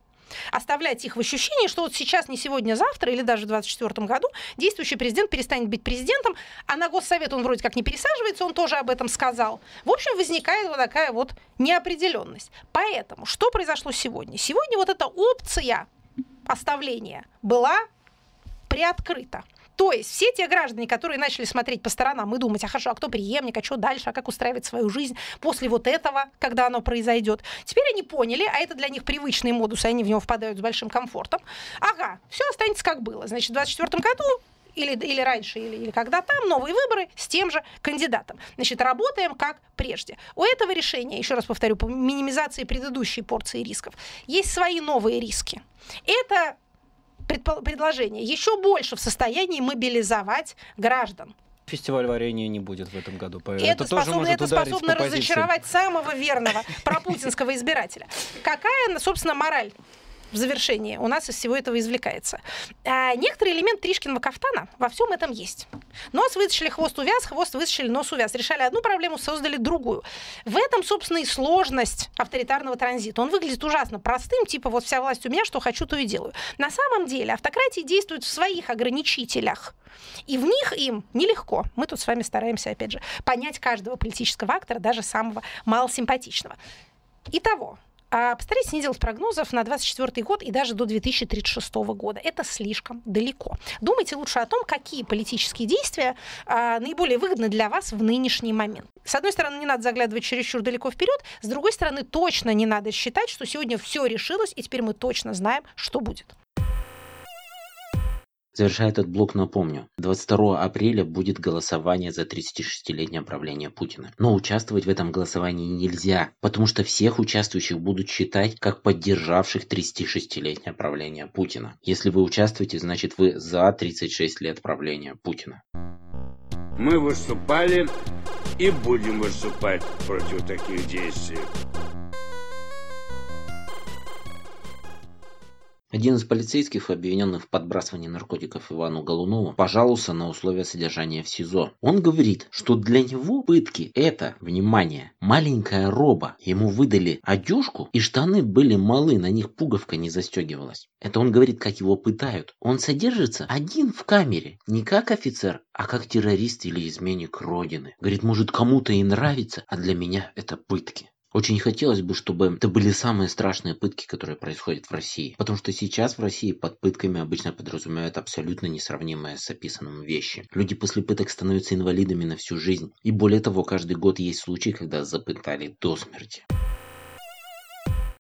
S6: оставлять их в ощущении, что вот сейчас, не сегодня, завтра или даже в 2024 году действующий президент перестанет быть президентом, а на Госсовет он вроде как не пересаживается, он тоже об этом сказал. В общем, возникает вот такая вот неопределенность. Поэтому что произошло сегодня? Сегодня вот эта опция оставления была приоткрыта. То есть все те граждане, которые начали смотреть по сторонам и думать, а хорошо, а кто преемник, а что дальше, а как устраивать свою жизнь после вот этого, когда оно произойдет, теперь они поняли, а это для них привычный модус, и они в него впадают с большим комфортом. Ага, все останется как было. Значит, в 2024 году или, или раньше, или, или когда там, новые выборы с тем же кандидатом. Значит, работаем как прежде. У этого решения, еще раз повторю, по минимизации предыдущей порции рисков, есть свои новые риски. Это предложение еще больше в состоянии мобилизовать граждан.
S7: Фестиваль варенья не будет в этом году.
S6: Это, это
S7: тоже
S6: способно,
S7: может
S6: это способно разочаровать самого верного [LAUGHS] пропутинского избирателя. Какая, собственно, мораль в завершении у нас из всего этого извлекается. А, некоторый элемент Тришкиного кафтана во всем этом есть. Нос вытащили, хвост увяз, хвост вытащили, нос увяз. Решали одну проблему, создали другую. В этом, собственно, и сложность авторитарного транзита. Он выглядит ужасно простым, типа вот вся власть у меня, что хочу, то и делаю. На самом деле автократии действуют в своих ограничителях. И в них им нелегко. Мы тут с вами стараемся, опять же, понять каждого политического актора, даже самого малосимпатичного. Итого, А постарайтесь не делать прогнозов на 2024 год и даже до 2036 года. Это слишком далеко. Думайте лучше о том, какие политические действия а, наиболее выгодны для вас в нынешний момент. С одной стороны, не надо заглядывать чересчур далеко вперед, с другой стороны, точно не надо считать, что сегодня все решилось, и теперь мы точно знаем, что будет.
S1: Завершая этот блок напомню, 22 апреля будет голосование за 36-летнее правление Путина. Но участвовать в этом голосовании нельзя, потому что всех участвующих будут считать как поддержавших 36-летнее правление Путина. Если вы участвуете, значит вы за 36 лет правления Путина.
S2: Мы выступали и будем выступать против таких действий.
S1: Один из полицейских, обвиненных в подбрасывании наркотиков Ивану Голунову, пожаловался на условия содержания в СИЗО. Он говорит, что для него пытки это, внимание, маленькая роба. Ему выдали одежку и штаны были малы, на них пуговка не застегивалась. Это он говорит, как его пытают. Он содержится один в камере, не как офицер, а как террорист или изменник Родины. Говорит, может кому-то и нравится, а для меня это пытки. Очень хотелось бы, чтобы это были самые страшные пытки, которые происходят в России. Потому что сейчас в России под пытками обычно подразумевают абсолютно несравнимые с описанным вещи. Люди после пыток становятся инвалидами на всю жизнь. И более того, каждый год есть случаи, когда запытали до смерти.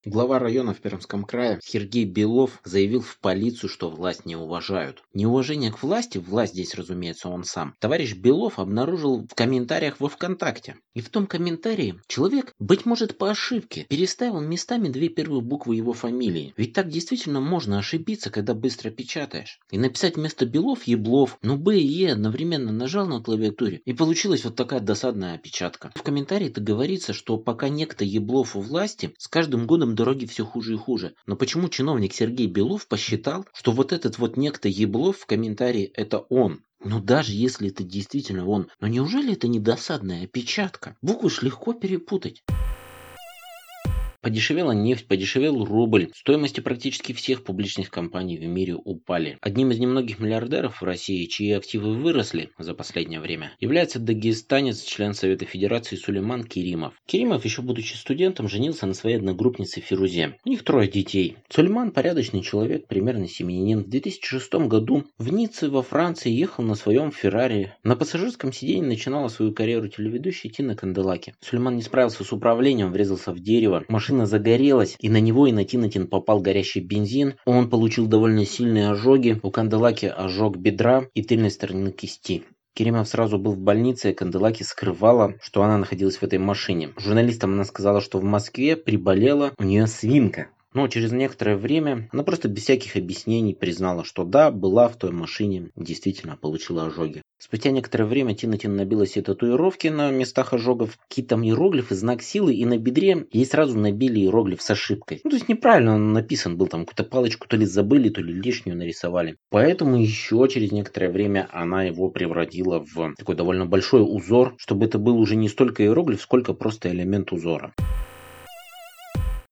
S1: Глава района в Пермском крае Сергей Белов заявил в полицию, что власть не уважают. Неуважение к власти, власть здесь, разумеется, он сам, товарищ Белов обнаружил в комментариях во ВКонтакте. И в том комментарии человек, быть может по ошибке, переставил местами две первые буквы его фамилии. Ведь так действительно можно ошибиться, когда быстро печатаешь. И написать вместо Белов Еблов, но Б и Е одновременно нажал на клавиатуре, и получилась вот такая досадная опечатка. В комментарии-то говорится, что пока некто Еблов у власти, с каждым годом нам дороги все хуже и хуже. Но почему чиновник Сергей Белов посчитал, что вот этот вот некто Еблов в комментарии это он? Ну даже если это действительно он, но неужели это не досадная опечатка? Буквы ж легко перепутать. Подешевела нефть, подешевел рубль. Стоимости практически всех публичных компаний в мире упали. Одним из немногих миллиардеров в России, чьи активы выросли за последнее время, является дагестанец, член Совета Федерации Сулейман Керимов. Керимов, еще будучи студентом, женился на своей одногруппнице Фирузе. У них трое детей. Сулейман порядочный человек, примерно семьянин. В 2006 году в Ницце во Франции ехал на своем Феррари. На пассажирском сиденье начинала свою карьеру телеведущей Тина Канделаки. Сулейман не справился с управлением, врезался в дерево. Машина машина загорелась, и на него и на Тинатин попал горящий бензин. Он получил довольно сильные ожоги. У Канделаки ожог бедра и тыльной стороны кисти. Керимов сразу был в больнице, и Канделаки скрывала, что она находилась в этой машине. Журналистам она сказала, что в Москве приболела у нее свинка. Но через некоторое время она просто без всяких объяснений признала, что да, была в той машине, действительно получила ожоги. Спустя некоторое время Тинатин набила себе татуировки на местах ожогов, какие-то там иероглифы, знак силы, и на бедре ей сразу набили иероглиф с ошибкой. Ну, то есть неправильно он написан был, там какую-то палочку то ли забыли, то ли лишнюю нарисовали. Поэтому еще через некоторое время она его превратила в такой довольно большой узор, чтобы это был уже не столько иероглиф, сколько просто элемент узора.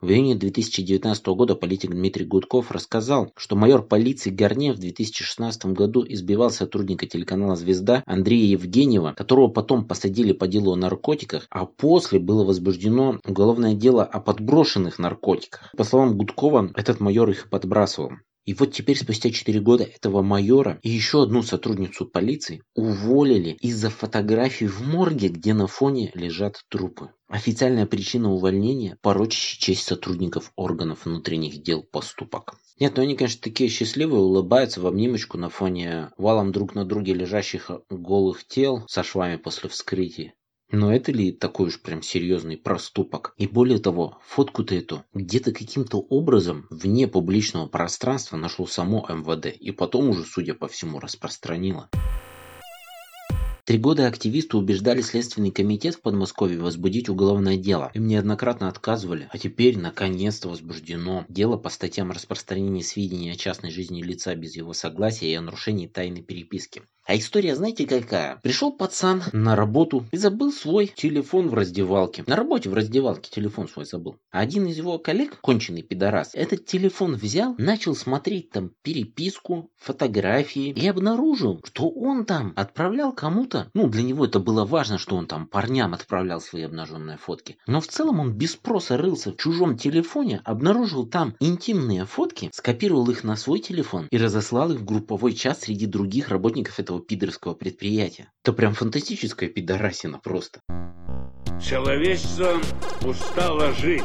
S1: В июне 2019 года политик Дмитрий Гудков рассказал, что майор полиции Гарне в 2016 году избивал сотрудника телеканала «Звезда» Андрея Евгеньева, которого потом посадили по делу о наркотиках, а после было возбуждено уголовное дело о подброшенных наркотиках. По словам Гудкова, этот майор их подбрасывал. И вот теперь, спустя 4 года, этого майора и еще одну сотрудницу полиции уволили из-за фотографий в морге, где на фоне лежат трупы. Официальная причина увольнения – порочащий честь сотрудников органов внутренних дел поступок. Нет, ну они, конечно, такие счастливые, улыбаются в обнимочку на фоне валом друг на друге лежащих голых тел со швами после вскрытия. Но это ли такой уж прям серьезный проступок? И более того, фотку-то эту где-то каким-то образом вне публичного пространства нашло само МВД и потом уже, судя по всему, распространило. Три года активисты убеждали Следственный комитет в Подмосковье возбудить уголовное дело. Им неоднократно отказывали, а теперь наконец-то возбуждено дело по статьям распространения сведений о частной жизни лица без его согласия и о нарушении тайны переписки. А история, знаете, какая? Пришел пацан на работу и забыл свой телефон в раздевалке. На работе в раздевалке телефон свой забыл. Один из его коллег, конченый пидорас, этот телефон взял, начал смотреть там переписку, фотографии и обнаружил, что он там отправлял кому-то, ну, для него это было важно, что он там парням отправлял свои обнаженные фотки. Но в целом он без спроса рылся в чужом телефоне, обнаружил там интимные фотки, скопировал их на свой телефон и разослал их в групповой чат среди других работников этого пидорского предприятия. Это прям фантастическая пидорасина просто.
S2: Человечество устало жить.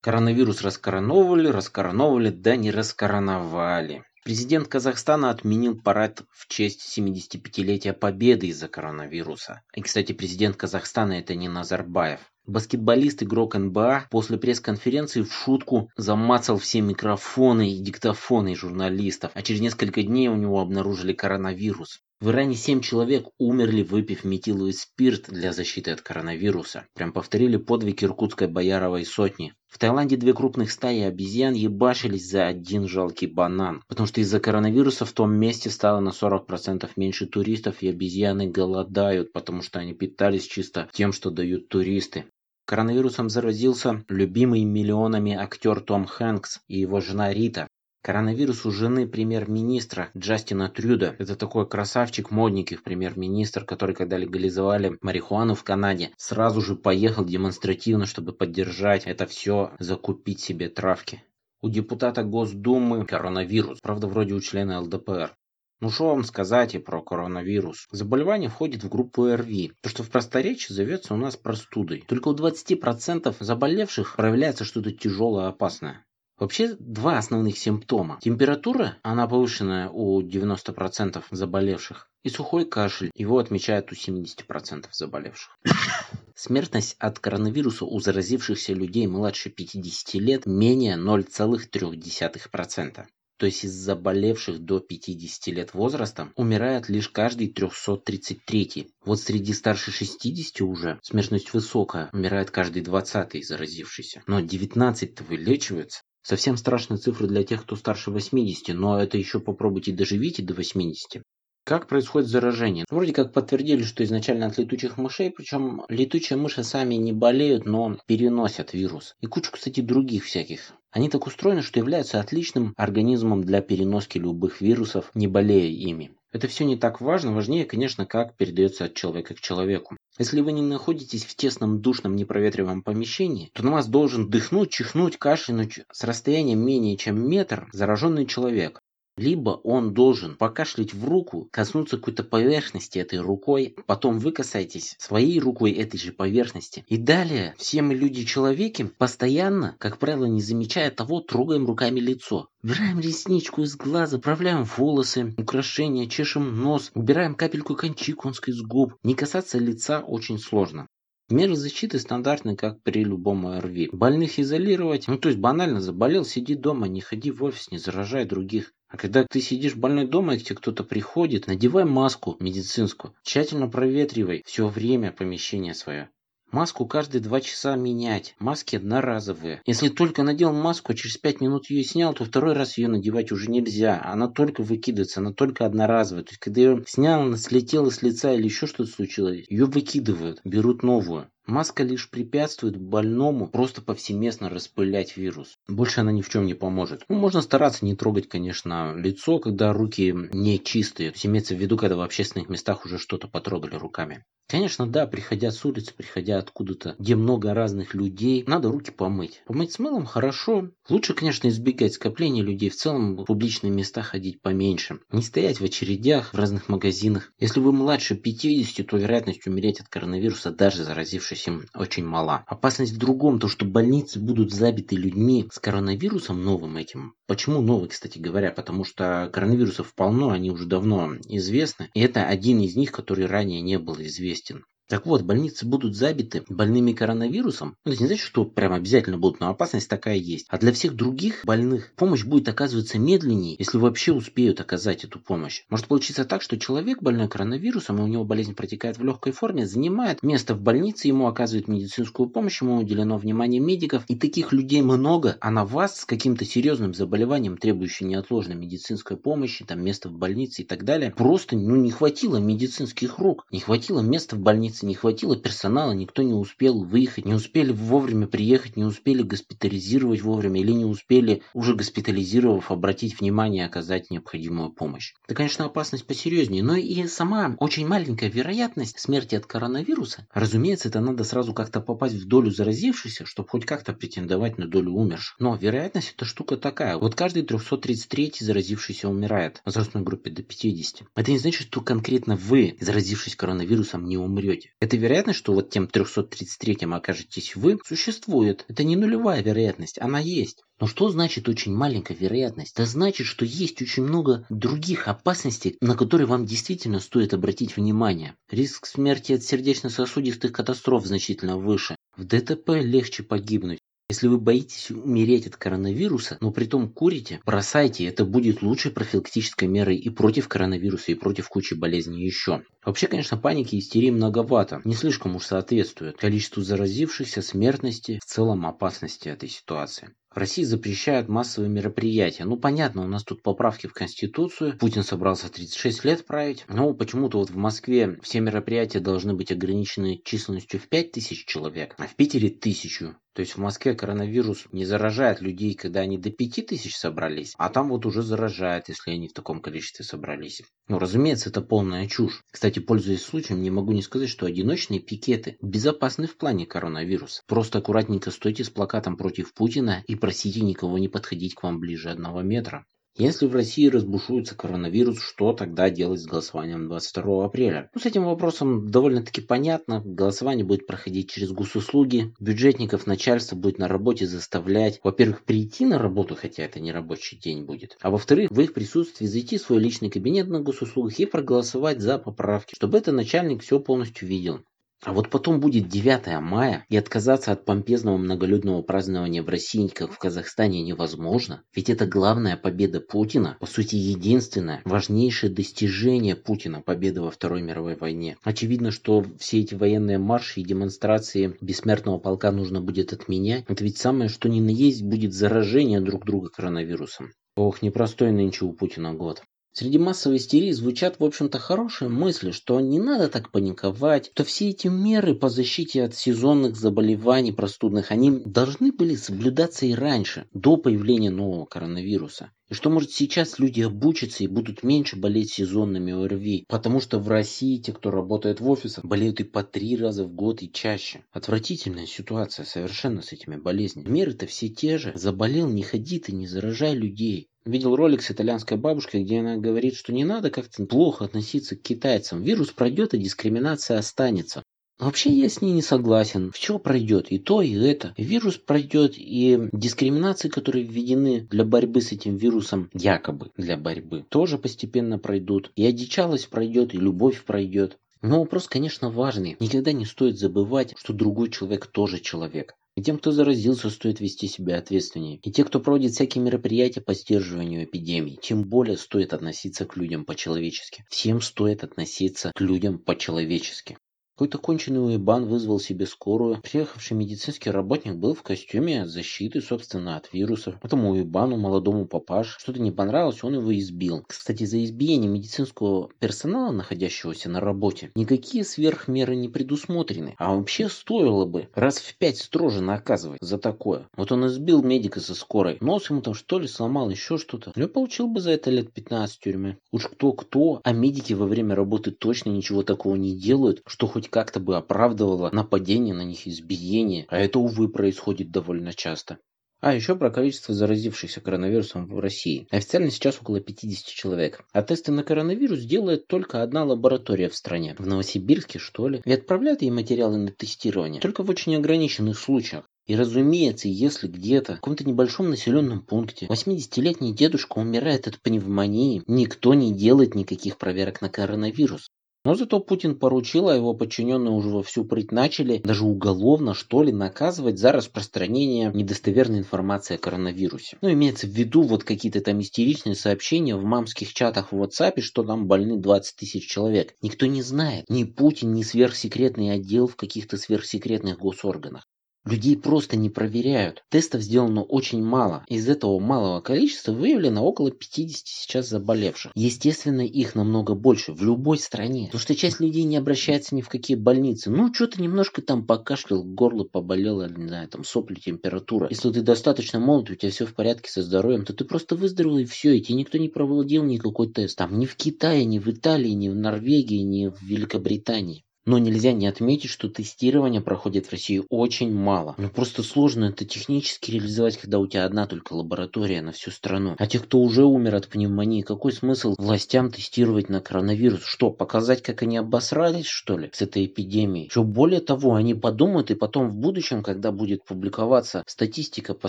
S1: Коронавирус раскороновывали, раскороновывали, да не раскороновали. Президент Казахстана отменил парад в честь 75-летия победы из-за коронавируса. И, кстати, президент Казахстана это не Назарбаев. Баскетболист, игрок НБА, после пресс-конференции в шутку замацал все микрофоны и диктофоны журналистов, а через несколько дней у него обнаружили коронавирус. В Иране 7 человек умерли, выпив метиловый спирт для защиты от коронавируса. Прям повторили подвиг иркутской бояровой сотни. В Таиланде две крупных стаи обезьян ебашились за один жалкий банан. Потому что из-за коронавируса в том месте стало на 40% меньше туристов и обезьяны голодают, потому что они питались чисто тем, что дают туристы. Коронавирусом заразился любимый миллионами актер Том Хэнкс и его жена Рита. Коронавирус у жены премьер-министра Джастина Трюда. Это такой красавчик, модник их премьер-министр, который, когда легализовали марихуану в Канаде, сразу же поехал демонстративно, чтобы поддержать это все, закупить себе травки. У депутата Госдумы коронавирус. Правда, вроде у члена ЛДПР. Ну что вам сказать и про коронавирус? Заболевание входит в группу РВИ, то что в просторечии зовется у нас простудой. Только у 20% заболевших проявляется что-то тяжелое опасное. Вообще два основных симптома. Температура, она повышенная у 90% заболевших. И сухой кашель, его отмечают у 70% заболевших. [COUGHS] Смертность от коронавируса у заразившихся людей младше 50 лет менее 0,3%. То есть из заболевших до 50 лет возраста умирает лишь каждый 333. Вот среди старше 60 уже смертность высокая, умирает каждый 20 заразившийся. Но 19 вылечиваются. Совсем страшные цифры для тех, кто старше 80, но это еще попробуйте доживите до 80. Как происходит заражение? Вроде как подтвердили, что изначально от летучих мышей, причем летучие мыши сами не болеют, но переносят вирус. И кучу, кстати, других всяких. Они так устроены, что являются отличным организмом для переноски любых вирусов, не болея ими. Это все не так важно, важнее, конечно, как передается от человека к человеку. Если вы не находитесь в тесном, душном, непроветриваемом помещении, то на вас должен дыхнуть, чихнуть, кашлянуть с расстоянием менее чем метр зараженный человек. Либо он должен покашлять в руку, коснуться какой-то поверхности этой рукой, потом вы касаетесь своей рукой этой же поверхности. И далее все мы люди-человеки постоянно, как правило, не замечая того, трогаем руками лицо. Убираем ресничку из глаза, управляем волосы, украшения, чешем нос, убираем капельку кончи конской с губ. Не касаться лица очень сложно. Меры защиты стандартные, как при любом ОРВИ. Больных изолировать, ну то есть банально заболел, сиди дома, не ходи в офис, не заражай других. А когда ты сидишь больной дома, и к тебе кто-то приходит, надевай маску медицинскую, тщательно проветривай все время помещение свое. Маску каждые два часа менять. Маски одноразовые. Если только надел маску, а через пять минут ее снял, то второй раз ее надевать уже нельзя. Она только выкидывается, она только одноразовая. То есть, когда ее снял, она слетела с лица или еще что-то случилось, ее выкидывают, берут новую. Маска лишь препятствует больному просто повсеместно распылять вирус. Больше она ни в чем не поможет. Ну, можно стараться не трогать, конечно, лицо, когда руки не чистые. То есть имеется в виду, когда в общественных местах уже что-то потрогали руками. Конечно, да, приходя с улицы, приходя откуда-то, где много разных людей, надо руки помыть. Помыть с мылом хорошо. Лучше, конечно, избегать скопления людей. В целом в публичные места ходить поменьше. Не стоять в очередях в разных магазинах. Если вы младше 50, то вероятность умереть от коронавируса, даже заразившись им, очень мала. Опасность в другом, то что больницы будут забиты людьми с коронавирусом новым этим. Почему новый, кстати говоря? Потому что коронавирусов полно, они уже давно известны. И это один из них, который ранее не был известен. Так вот, больницы будут забиты больными коронавирусом. Ну, это не значит, что прям обязательно будут, но опасность такая есть. А для всех других больных помощь будет оказываться медленнее, если вообще успеют оказать эту помощь. Может получиться так, что человек, больной коронавирусом, и у него болезнь протекает в легкой форме, занимает место в больнице, ему оказывают медицинскую помощь, ему уделено внимание медиков, и таких людей много, а на вас с каким-то серьезным заболеванием, требующим неотложной медицинской помощи, там место в больнице и так далее, просто ну, не хватило медицинских рук, не хватило места в больнице больнице не хватило персонала, никто не успел выехать, не успели вовремя приехать, не успели госпитализировать вовремя или не успели, уже госпитализировав, обратить внимание и оказать необходимую помощь. Это, конечно, опасность посерьезнее, но и сама очень маленькая вероятность смерти от коронавируса, разумеется, это надо сразу как-то попасть в долю заразившихся, чтобы хоть как-то претендовать на долю умерших. Но вероятность эта штука такая. Вот каждый 333 заразившийся умирает в возрастной группе до 50. Это не значит, что конкретно вы, заразившись коронавирусом, не умрете будете. Эта вероятность, что вот тем 333-м окажетесь вы, существует. Это не нулевая вероятность, она есть. Но что значит очень маленькая вероятность? Это значит, что есть очень много других опасностей, на которые вам действительно стоит обратить внимание. Риск смерти от сердечно-сосудистых катастроф значительно выше. В ДТП легче погибнуть. Если вы боитесь умереть от коронавируса, но при том курите, бросайте, это будет лучшей профилактической мерой и против коронавируса, и против кучи болезней еще. Вообще, конечно, паники и истерии многовато, не слишком уж соответствует количеству заразившихся, смертности, в целом опасности этой ситуации. В России запрещают массовые мероприятия. Ну, понятно, у нас тут поправки в Конституцию. Путин собрался 36 лет править. Но почему-то вот в Москве все мероприятия должны быть ограничены численностью в 5000 человек, а в Питере тысячу. То есть в Москве коронавирус не заражает людей, когда они до 5000 собрались, а там вот уже заражает, если они в таком количестве собрались. Ну, разумеется, это полная чушь. Кстати, пользуясь случаем, не могу не сказать, что одиночные пикеты безопасны в плане коронавируса. Просто аккуратненько стойте с плакатом против Путина и просите никого не подходить к вам ближе одного метра. Если в России разбушуется коронавирус, что тогда делать с голосованием 22 апреля? Ну, с этим вопросом довольно-таки понятно. Голосование будет проходить через госуслуги. Бюджетников начальство будет на работе заставлять, во-первых, прийти на работу, хотя это не рабочий день будет, а во-вторых, в их присутствии зайти в свой личный кабинет на госуслугах и проголосовать за поправки, чтобы этот начальник все полностью видел. А вот потом будет 9 мая, и отказаться от помпезного многолюдного празднования в России, как в Казахстане, невозможно. Ведь это главная победа Путина, по сути единственное, важнейшее достижение Путина, победа во Второй мировой войне. Очевидно, что все эти военные марши и демонстрации бессмертного полка нужно будет отменять. Это ведь самое, что ни на есть, будет заражение друг друга коронавирусом. Ох, непростой нынче у Путина год. Среди массовой истерии звучат, в общем-то, хорошие мысли, что не надо так паниковать, что все эти меры по защите от сезонных заболеваний простудных, они должны были соблюдаться и раньше, до появления нового коронавируса. И что, может, сейчас люди обучатся и будут меньше болеть сезонными ОРВИ, потому что в России те, кто работает в офисах, болеют и по три раза в год и чаще. Отвратительная ситуация совершенно с этими болезнями. Меры-то все те же. Заболел, не ходи ты, не заражай людей. Видел ролик с итальянской бабушкой, где она говорит, что не надо как-то плохо относиться к китайцам. Вирус пройдет, и дискриминация останется. Вообще я с ней не согласен. Все пройдет, и то, и это. Вирус пройдет, и дискриминации, которые введены для борьбы с этим вирусом, якобы для борьбы, тоже постепенно пройдут. И одичалость пройдет, и любовь пройдет. Но вопрос, конечно, важный. Никогда не стоит забывать, что другой человек тоже человек. И тем, кто заразился, стоит вести себя ответственнее. И те, кто проводит всякие мероприятия по сдерживанию эпидемии, тем более стоит относиться к людям по-человечески. Всем стоит относиться к людям по-человечески. Какой-то конченый уебан вызвал себе скорую. Приехавший медицинский работник был в костюме защиты, собственно, от вирусов. Этому уебану, молодому папаш, что-то не понравилось, он его избил. Кстати, за избиение медицинского персонала, находящегося на работе, никакие сверхмеры не предусмотрены. А вообще стоило бы раз в пять строже наказывать за такое. Вот он избил медика со скорой. Нос ему там что ли сломал, еще что-то. Я получил бы за это лет 15 тюрьмы. Уж кто-кто, а медики во время работы точно ничего такого не делают, что хоть хоть как-то бы оправдывало нападение на них, избиение, а это, увы, происходит довольно часто. А еще про количество заразившихся коронавирусом в России. Официально сейчас около 50 человек. А тесты на коронавирус делает только одна лаборатория в стране. В Новосибирске, что ли. И отправляют ей материалы на тестирование. Только в очень ограниченных случаях. И разумеется, если где-то в каком-то небольшом населенном пункте 80-летний дедушка умирает от пневмонии, никто не делает никаких проверок на коронавирус. Но зато Путин поручил, а его подчиненные уже вовсю прыть начали, даже уголовно, что ли, наказывать за распространение недостоверной информации о коронавирусе. Ну, имеется в виду вот какие-то там истеричные сообщения в мамских чатах в WhatsApp, что там больны 20 тысяч человек. Никто не знает. Ни Путин, ни сверхсекретный отдел в каких-то сверхсекретных госорганах. Людей просто не проверяют. Тестов сделано очень мало. Из этого малого количества выявлено около 50 сейчас заболевших. Естественно, их намного больше в любой стране. Потому что часть людей не обращается ни в какие больницы. Ну, что-то немножко там покашлял, горло поболело, не знаю, там сопли, температура. Если ты достаточно молод, у тебя все в порядке со здоровьем, то ты просто выздоровел и все, и тебе никто не проводил никакой тест. Там ни в Китае, ни в Италии, ни в Норвегии, ни в Великобритании. Но нельзя не отметить, что тестирование проходит в России очень мало. Ну просто сложно это технически реализовать, когда у тебя одна только лаборатория на всю страну. А тех, кто уже умер от пневмонии, какой смысл властям тестировать на коронавирус? Что, показать, как они обосрались, что ли, с этой эпидемией? Что более того, они подумают и потом в будущем, когда будет публиковаться статистика по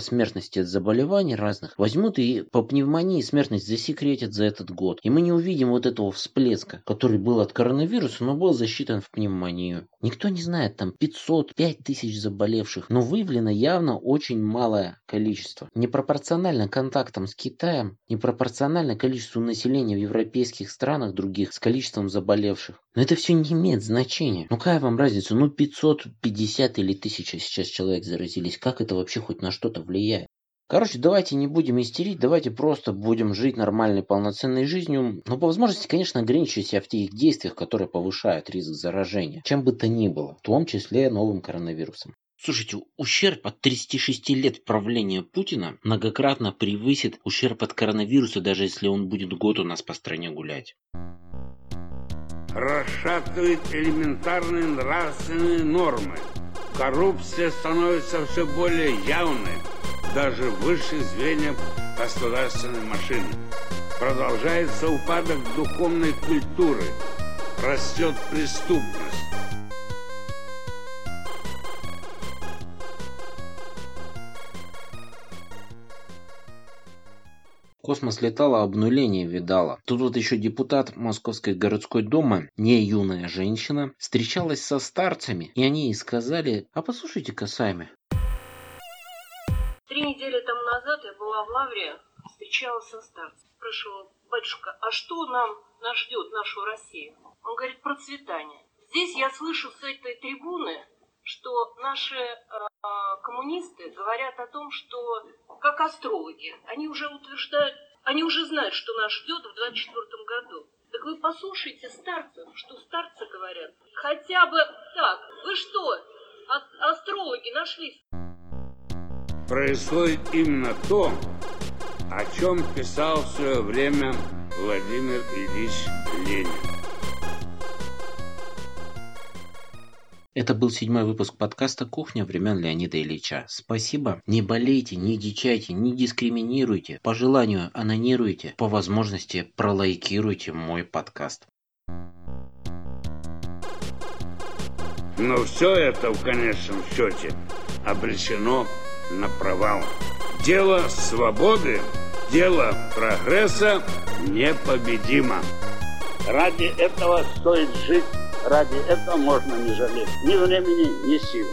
S1: смертности от заболеваний разных, возьмут и по пневмонии смертность засекретят за этот год. И мы не увидим вот этого всплеска, который был от коронавируса, но был засчитан в пневмонии пневмонию. Никто не знает, там 500, 5000 заболевших, но выявлено явно очень малое количество. Непропорционально контактам с Китаем, непропорционально количеству населения в европейских странах других с количеством заболевших. Но это все не имеет значения. Ну какая вам разница? Ну 550 или 1000 сейчас человек заразились. Как это вообще хоть на что-то влияет? Короче, давайте не будем истерить, давайте просто будем жить нормальной, полноценной жизнью. Но по возможности, конечно, ограничивая себя в тех действиях, которые повышают риск заражения. Чем бы то ни было, в том числе новым коронавирусом. Слушайте, ущерб от 36 лет правления Путина многократно превысит ущерб от коронавируса, даже если он будет год у нас по стране гулять.
S2: Расшатывает элементарные нравственные нормы. Коррупция становится все более явной даже высших звеньев государственной машины. Продолжается упадок духовной культуры, растет преступность.
S1: Космос летала, обнуление видала. Тут вот еще депутат Московской городской думы, не юная женщина, встречалась со старцами, и они ей сказали, а послушайте-ка сами,
S8: недели тому назад я была в Лавре, встречалась со старцем. Спрашивала, батюшка, а что нам нас ждет, нашу Россию? Он говорит, процветание. Здесь я слышу с этой трибуны, что наши э, коммунисты говорят о том, что как астрологи, они уже утверждают, они уже знают, что нас ждет в 24 году. Так вы послушайте старцев, что старцы говорят. Хотя бы так. Вы что, астрологи нашлись?
S2: Происходит именно то, о чем писал в свое время Владимир Ильич Ленин.
S1: Это был седьмой выпуск подкаста «Кухня времен Леонида Ильича». Спасибо. Не болейте, не дичайте, не дискриминируйте. По желанию анонируйте. По возможности пролайкируйте мой подкаст.
S2: Но все это в конечном счете обречено на провал. Дело свободы, дело прогресса непобедимо.
S9: Ради этого стоит жить, ради этого можно не жалеть ни времени, ни сил.